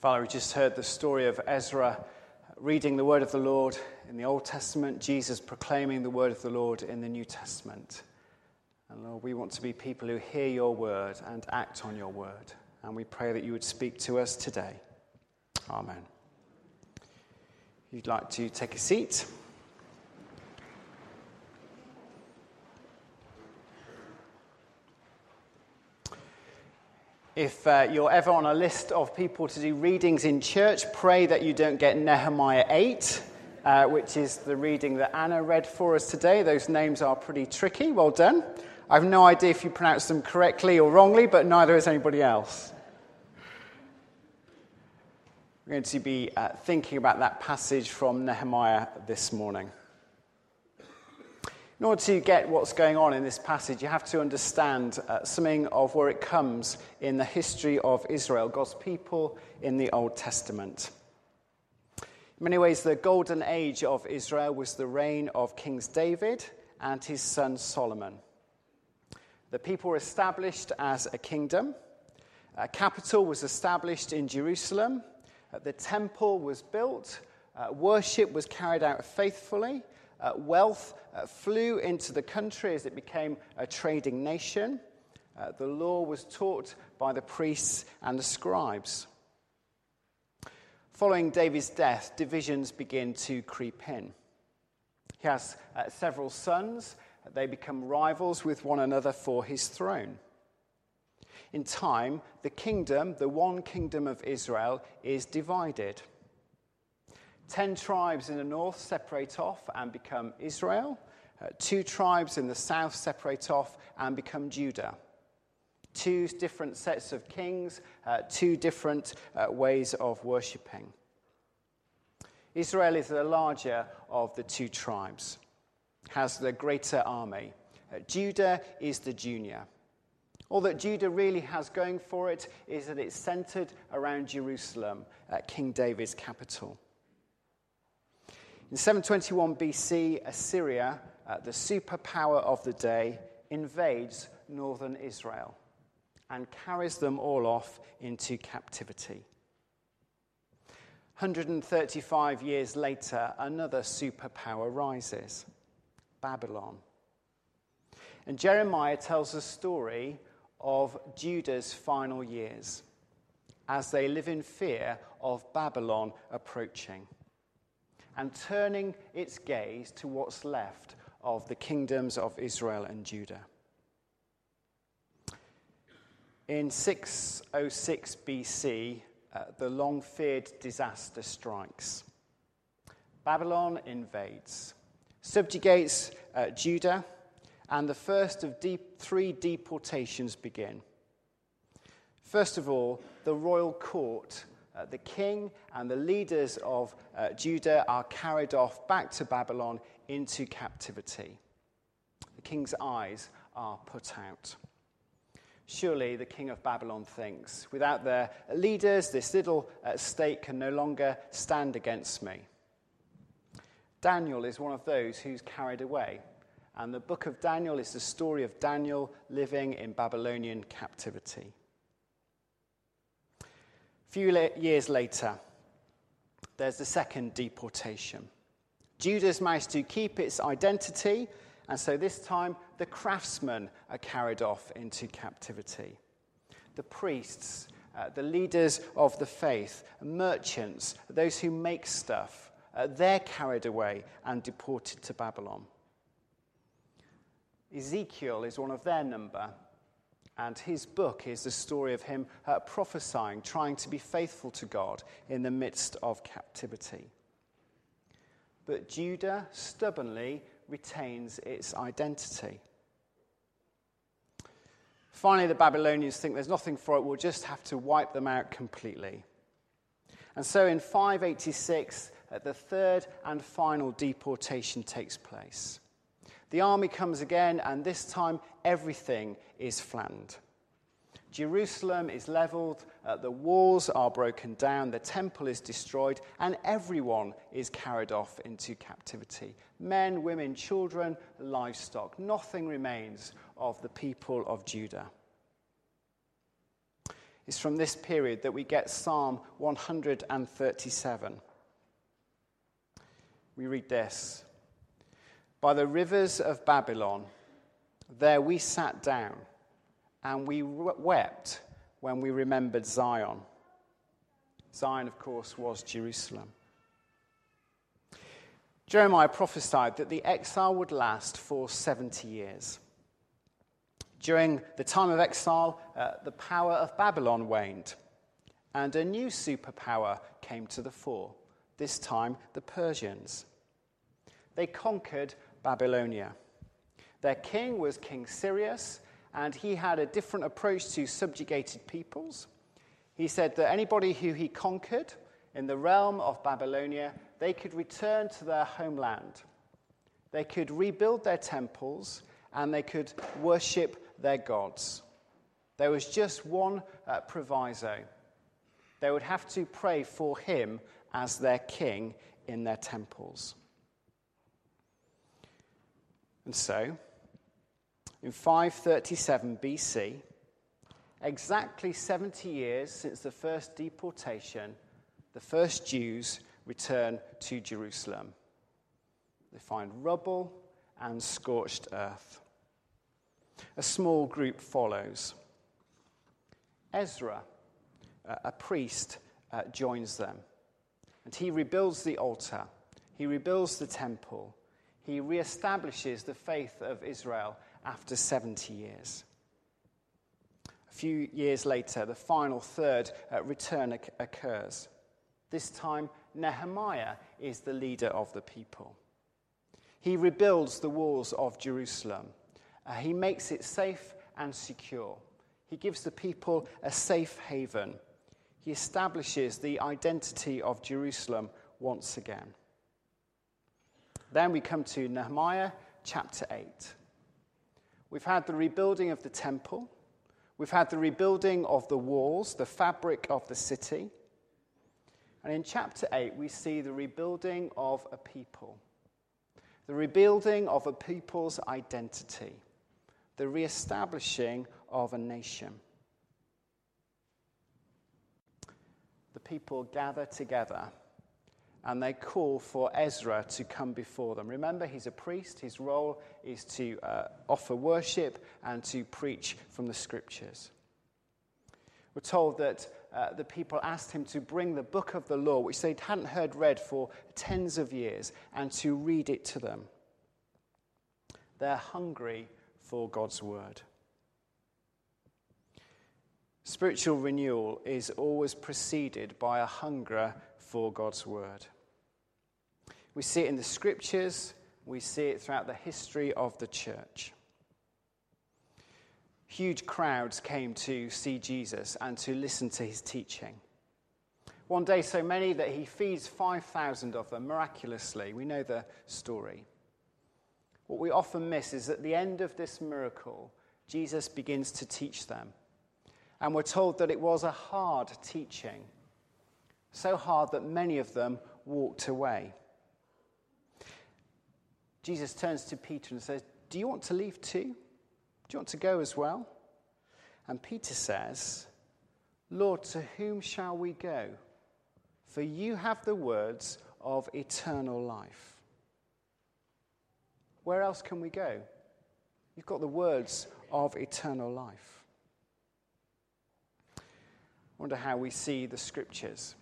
Father, we just heard the story of Ezra reading the word of the Lord in the Old Testament, Jesus proclaiming the word of the Lord in the New Testament. And Lord, we want to be people who hear your word and act on your word. And we pray that you would speak to us today. Amen. You'd like to take a seat? If uh, you're ever on a list of people to do readings in church, pray that you don't get Nehemiah 8, uh, which is the reading that Anna read for us today. Those names are pretty tricky. Well done. I have no idea if you pronounced them correctly or wrongly, but neither has anybody else. We're going to be uh, thinking about that passage from Nehemiah this morning. In order to get what's going on in this passage, you have to understand uh, something of where it comes in the history of Israel, God's people in the Old Testament. In many ways, the golden age of Israel was the reign of Kings David and his son Solomon. The people were established as a kingdom. A capital was established in Jerusalem. Uh, the temple was built. Uh, worship was carried out faithfully uh, wealth uh, flew into the country as it became a trading nation. Uh, the law was taught by the priests and the scribes. Following David's death, divisions begin to creep in. He has uh, several sons. They become rivals with one another for his throne. In time, the kingdom, the one kingdom of Israel, is divided. Ten tribes in the north separate off and become Israel. Uh, two tribes in the south separate off and become Judah. Two different sets of kings, uh, two different uh, ways of worshipping. Israel is the larger of the two tribes, has the greater army. Uh, Judah is the junior. All that Judah really has going for it is that it's centered around Jerusalem, uh, King David's capital. In 721 BC, Assyria, uh, the superpower of the day, invades northern Israel and carries them all off into captivity. 135 years later, another superpower rises Babylon. And Jeremiah tells a story of Judah's final years as they live in fear of Babylon approaching and turning its gaze to what's left of the kingdoms of Israel and Judah. In 606 BC, uh, the long feared disaster strikes. Babylon invades, subjugates uh, Judah, and the first of deep, three deportations begin. First of all, the royal court uh, the king and the leaders of uh, Judah are carried off back to Babylon into captivity. The king's eyes are put out. Surely the king of Babylon thinks, without their leaders, this little uh, state can no longer stand against me. Daniel is one of those who's carried away. And the book of Daniel is the story of Daniel living in Babylonian captivity few years later, there's the second deportation. Judah's managed to keep its identity, and so this time the craftsmen are carried off into captivity. The priests, uh, the leaders of the faith, merchants, those who make stuff, uh, they're carried away and deported to Babylon. Ezekiel is one of their number, and his book is the story of him uh, prophesying, trying to be faithful to God in the midst of captivity. But Judah stubbornly retains its identity. Finally, the Babylonians think there's nothing for it, we'll just have to wipe them out completely. And so in 586, uh, the third and final deportation takes place. The army comes again, and this time everything is flattened. Jerusalem is leveled, uh, the walls are broken down, the temple is destroyed, and everyone is carried off into captivity men, women, children, livestock. Nothing remains of the people of Judah. It's from this period that we get Psalm 137. We read this By the rivers of Babylon, there we sat down, and we wept when we remembered Zion. Zion, of course, was Jerusalem. Jeremiah prophesied that the exile would last for 70 years. During the time of exile, uh, the power of Babylon waned, and a new superpower came to the fore, this time the Persians. They conquered Babylonia. Their king was King Cyrus, and he had a different approach to subjugated peoples. He said that anybody who he conquered in the realm of Babylonia, they could return to their homeland. They could rebuild their temples and they could worship their gods. There was just one uh, proviso they would have to pray for him as their king in their temples. And so, in 537 BC, exactly 70 years since the first deportation, the first Jews return to Jerusalem. They find rubble and scorched earth. A small group follows. Ezra, a priest, uh, joins them. And he rebuilds the altar, he rebuilds the temple, he reestablishes the faith of Israel after 70 years. A few years later, the final third uh, return occurs. This time, Nehemiah is the leader of the people. He rebuilds the walls of Jerusalem. Uh, he makes it safe and secure. He gives the people a safe haven. He establishes the identity of Jerusalem once again. Then we come to Nehemiah chapter 8. We've had the rebuilding of the temple, we've had the rebuilding of the walls, the fabric of the city. And in chapter 8, we see the rebuilding of a people, the rebuilding of a people's identity, the re-establishing of a nation. The people gather together and they call for Ezra to come before them. Remember, he's a priest. His role is to uh, offer worship and to preach from the scriptures. We're told that uh, the people asked him to bring the book of the law, which they hadn't heard read for tens of years, and to read it to them. They're hungry for God's word. Spiritual renewal is always preceded by a hunger for God's word. We see it in the scriptures, we see it throughout the history of the church. Huge crowds came to see Jesus and to listen to his teaching. One day, so many that he feeds 5,000 of them miraculously. We know the story. What we often miss is at the end of this miracle, Jesus begins to teach them. And we're told that it was a hard teaching so hard that many of them walked away. Jesus turns to Peter and says, Do you want to leave too? Do you want to go as well? And Peter says, Lord, to whom shall we go? For you have the words of eternal life. Where else can we go? You've got the words of eternal life. I wonder how we see the scriptures.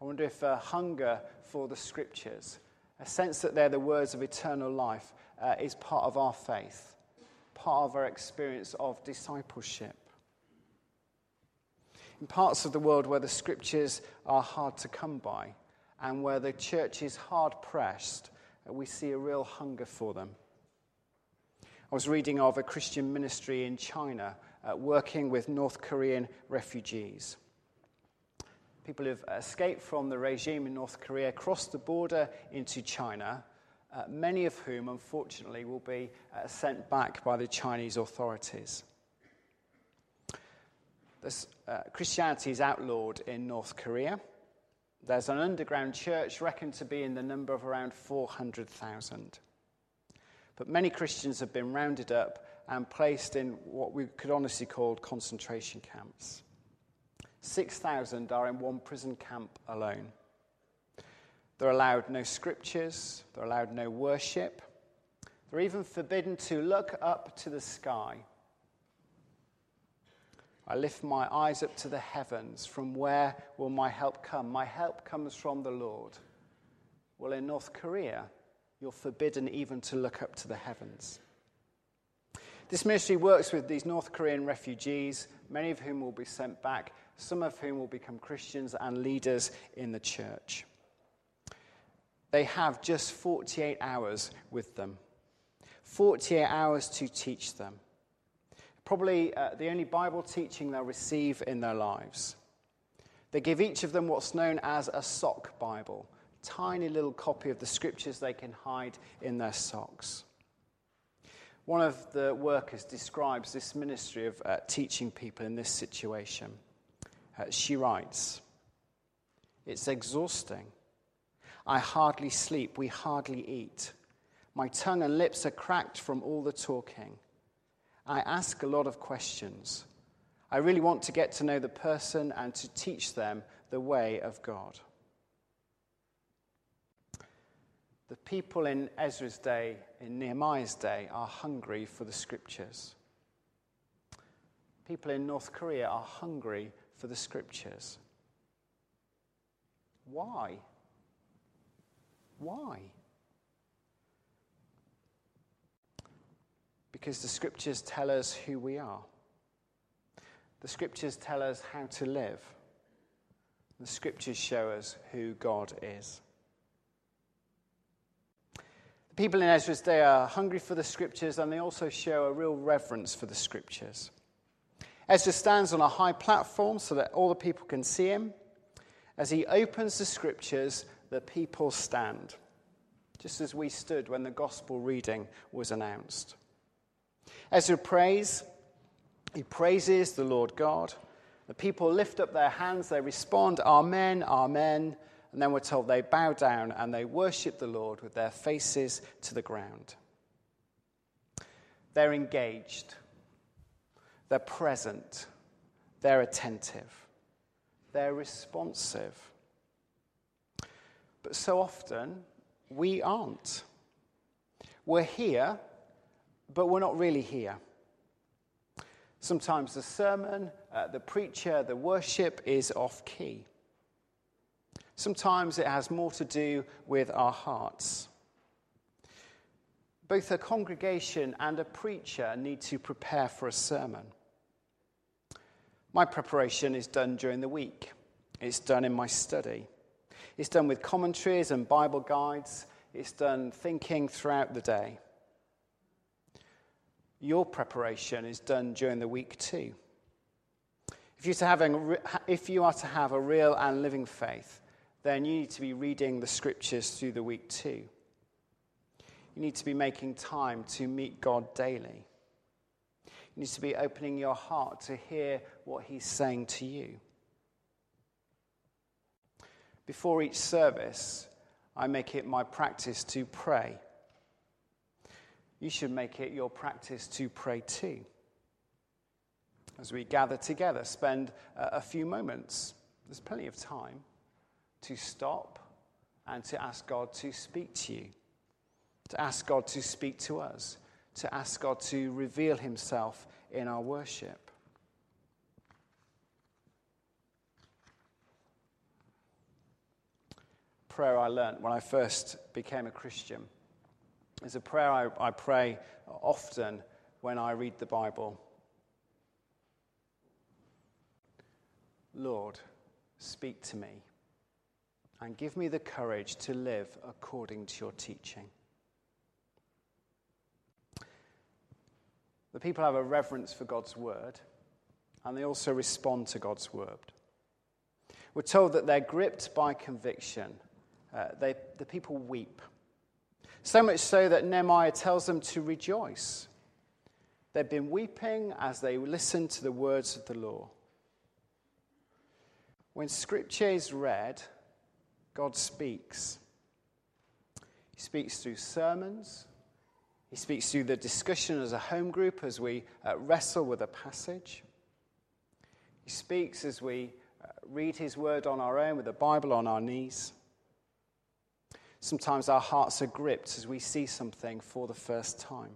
I wonder if a hunger for the scriptures, a sense that they're the words of eternal life, uh, is part of our faith, part of our experience of discipleship. In parts of the world where the scriptures are hard to come by and where the church is hard pressed, uh, we see a real hunger for them. I was reading of a Christian ministry in China uh, working with North Korean refugees people who've escaped from the regime in North Korea crossed the border into China, uh, many of whom, unfortunately, will be uh, sent back by the Chinese authorities. This, uh, Christianity is outlawed in North Korea. There's an underground church reckoned to be in the number of around 400,000. But many Christians have been rounded up and placed in what we could honestly call concentration camps. 6,000 are in one prison camp alone. They're allowed no scriptures, they're allowed no worship, they're even forbidden to look up to the sky. I lift my eyes up to the heavens. From where will my help come? My help comes from the Lord. Well, in North Korea, you're forbidden even to look up to the heavens. This ministry works with these North Korean refugees, many of whom will be sent back, some of whom will become Christians and leaders in the church. They have just 48 hours with them, 48 hours to teach them. Probably uh, the only Bible teaching they'll receive in their lives. They give each of them what's known as a sock Bible, tiny little copy of the scriptures they can hide in their socks. One of the workers describes this ministry of uh, teaching people in this situation. Uh, she writes, It's exhausting. I hardly sleep, we hardly eat. My tongue and lips are cracked from all the talking. I ask a lot of questions. I really want to get to know the person and to teach them the way of God. The people in Ezra's day, in Nehemiah's day, are hungry for the scriptures. People in North Korea are hungry for the scriptures. Why? Why? Because the scriptures tell us who we are. The scriptures tell us how to live. The scriptures show us who God is. The people in Ezra's day are hungry for the scriptures and they also show a real reverence for the scriptures. Ezra stands on a high platform so that all the people can see him. As he opens the scriptures, the people stand, just as we stood when the gospel reading was announced. Ezra prays, he praises the Lord God. The people lift up their hands, they respond, Amen, Amen. And then we're told they bow down and they worship the Lord with their faces to the ground. They're engaged, they're present, they're attentive, they're responsive. But so often, we aren't. We're here, but we're not really here. Sometimes the sermon, uh, the preacher, the worship is off key. Sometimes it has more to do with our hearts. Both a congregation and a preacher need to prepare for a sermon. My preparation is done during the week, it's done in my study, it's done with commentaries and Bible guides, it's done thinking throughout the day. Your preparation is done during the week too. If, you're to having, if you are to have a real and living faith, then you need to be reading the scriptures through the week too. You need to be making time to meet God daily. You need to be opening your heart to hear what He's saying to you. Before each service, I make it my practice to pray. You should make it your practice to pray too. As we gather together, spend uh, a few moments, there's plenty of time to stop and to ask God to speak to you, to ask God to speak to us, to ask God to reveal himself in our worship. Prayer I learnt when I first became a Christian is a prayer I, I pray often when I read the Bible. Lord, speak to me and give me the courage to live according to your teaching. The people have a reverence for God's word, and they also respond to God's word. We're told that they're gripped by conviction. Uh, they, the people weep. So much so that Nehemiah tells them to rejoice. They've been weeping as they listen to the words of the law. When scripture is read, God speaks. He speaks through sermons. He speaks through the discussion as a home group as we uh, wrestle with a passage. He speaks as we read His Word on our own with the Bible on our knees. Sometimes our hearts are gripped as we see something for the first time.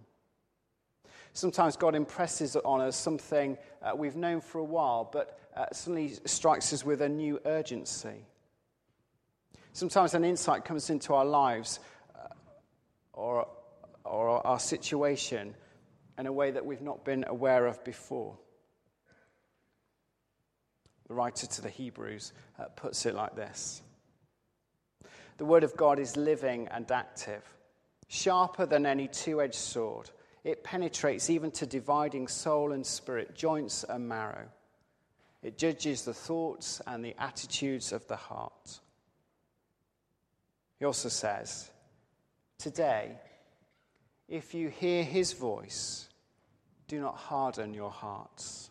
Sometimes God impresses on us something uh, we've known for a while, but uh, suddenly strikes us with a new urgency. Sometimes an insight comes into our lives uh, or, or our situation in a way that we've not been aware of before. The writer to the Hebrews uh, puts it like this The Word of God is living and active, sharper than any two edged sword. It penetrates even to dividing soul and spirit, joints and marrow. It judges the thoughts and the attitudes of the heart. He also says, Today, if you hear his voice, do not harden your hearts.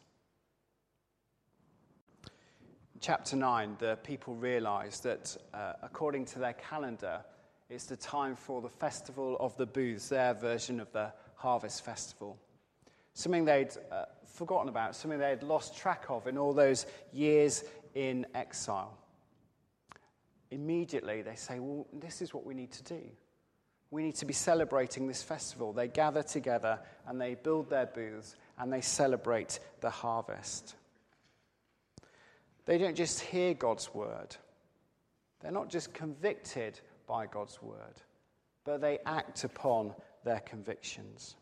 Chapter 9, the people realize that uh, according to their calendar, it's the time for the festival of the booths, their version of the harvest festival. Something they'd uh, forgotten about, something they'd lost track of in all those years in exile. Immediately, they say, Well, this is what we need to do. We need to be celebrating this festival. They gather together and they build their booths and they celebrate the harvest. They don't just hear God's word, they're not just convicted by God's word, but they act upon their convictions.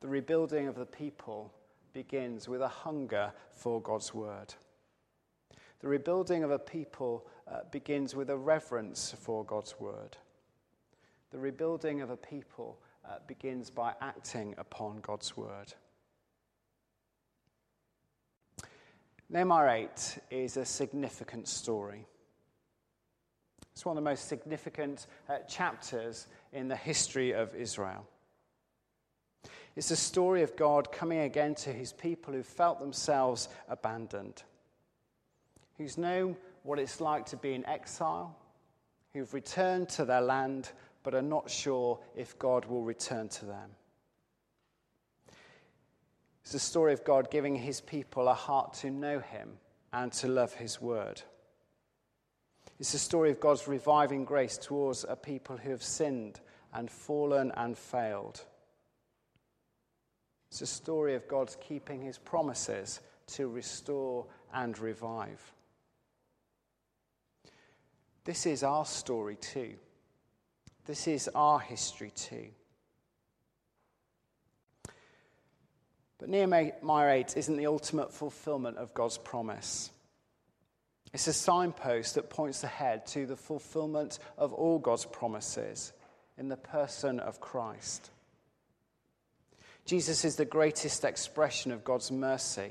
The rebuilding of the people begins with a hunger for God's word. The rebuilding of a people uh, begins with a reverence for God's word. The rebuilding of a people uh, begins by acting upon God's word. Nehemiah 8 is a significant story. It's one of the most significant uh, chapters in the history of Israel. It's a story of God coming again to his people who felt themselves abandoned, who's known what it's like to be in exile, who've returned to their land but are not sure if God will return to them. It's a story of God giving his people a heart to know him and to love his word. It's a story of God's reviving grace towards a people who have sinned and fallen and failed. It's a story of God's keeping his promises to restore and revive. This is our story too. This is our history too. But Nehemiah 8 isn't the ultimate fulfillment of God's promise. It's a signpost that points ahead to the fulfillment of all God's promises in the person of Christ. Jesus is the greatest expression of God's mercy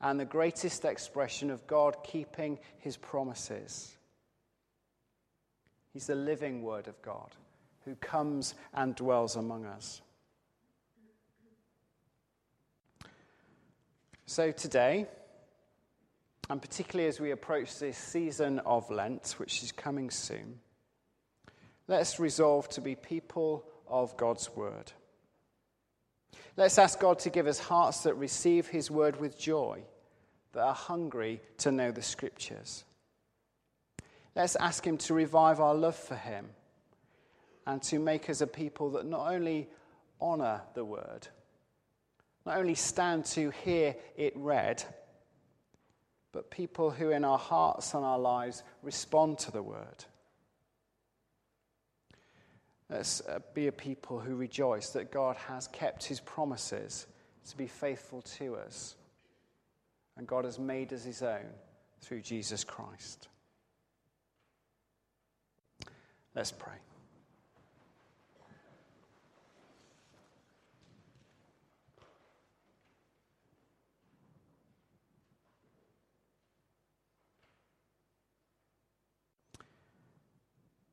and the greatest expression of God keeping his promises. He's the living Word of God who comes and dwells among us. So today, and particularly as we approach this season of Lent, which is coming soon, let's resolve to be people of God's word. Let's ask God to give us hearts that receive his word with joy, that are hungry to know the scriptures. Let's ask him to revive our love for him and to make us a people that not only honor the word, not only stand to hear it read, but people who in our hearts and our lives respond to the word. Let's uh, be a people who rejoice that God has kept his promises to be faithful to us. And God has made us his own through Jesus Christ. Let's pray.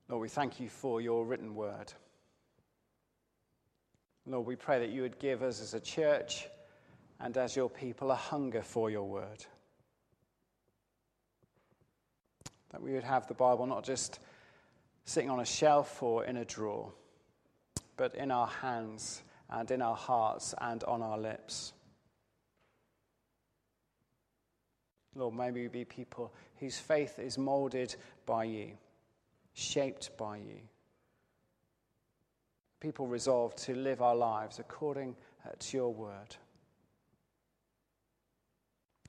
Lord, we thank you for your written word. Lord, we pray that you would give us as a church and as your people a hunger for your word. That we would have the Bible not just sitting on a shelf or in a drawer, but in our hands and in our hearts and on our lips. Lord, may we be people whose faith is molded by you, shaped by you. People resolved to live our lives according uh, to your word.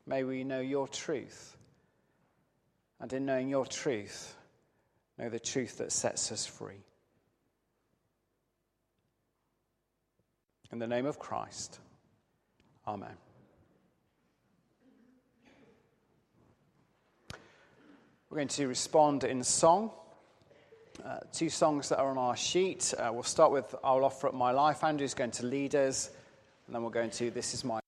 May we know your truth. And in knowing your truth, know the truth that sets us free. In the name of Christ, Amen. We're going to respond in song. Uh, two songs that are on our sheet. Uh, we'll start with I'll Offer Up My Life. Andrew's going to lead us, and then we'll go into This Is My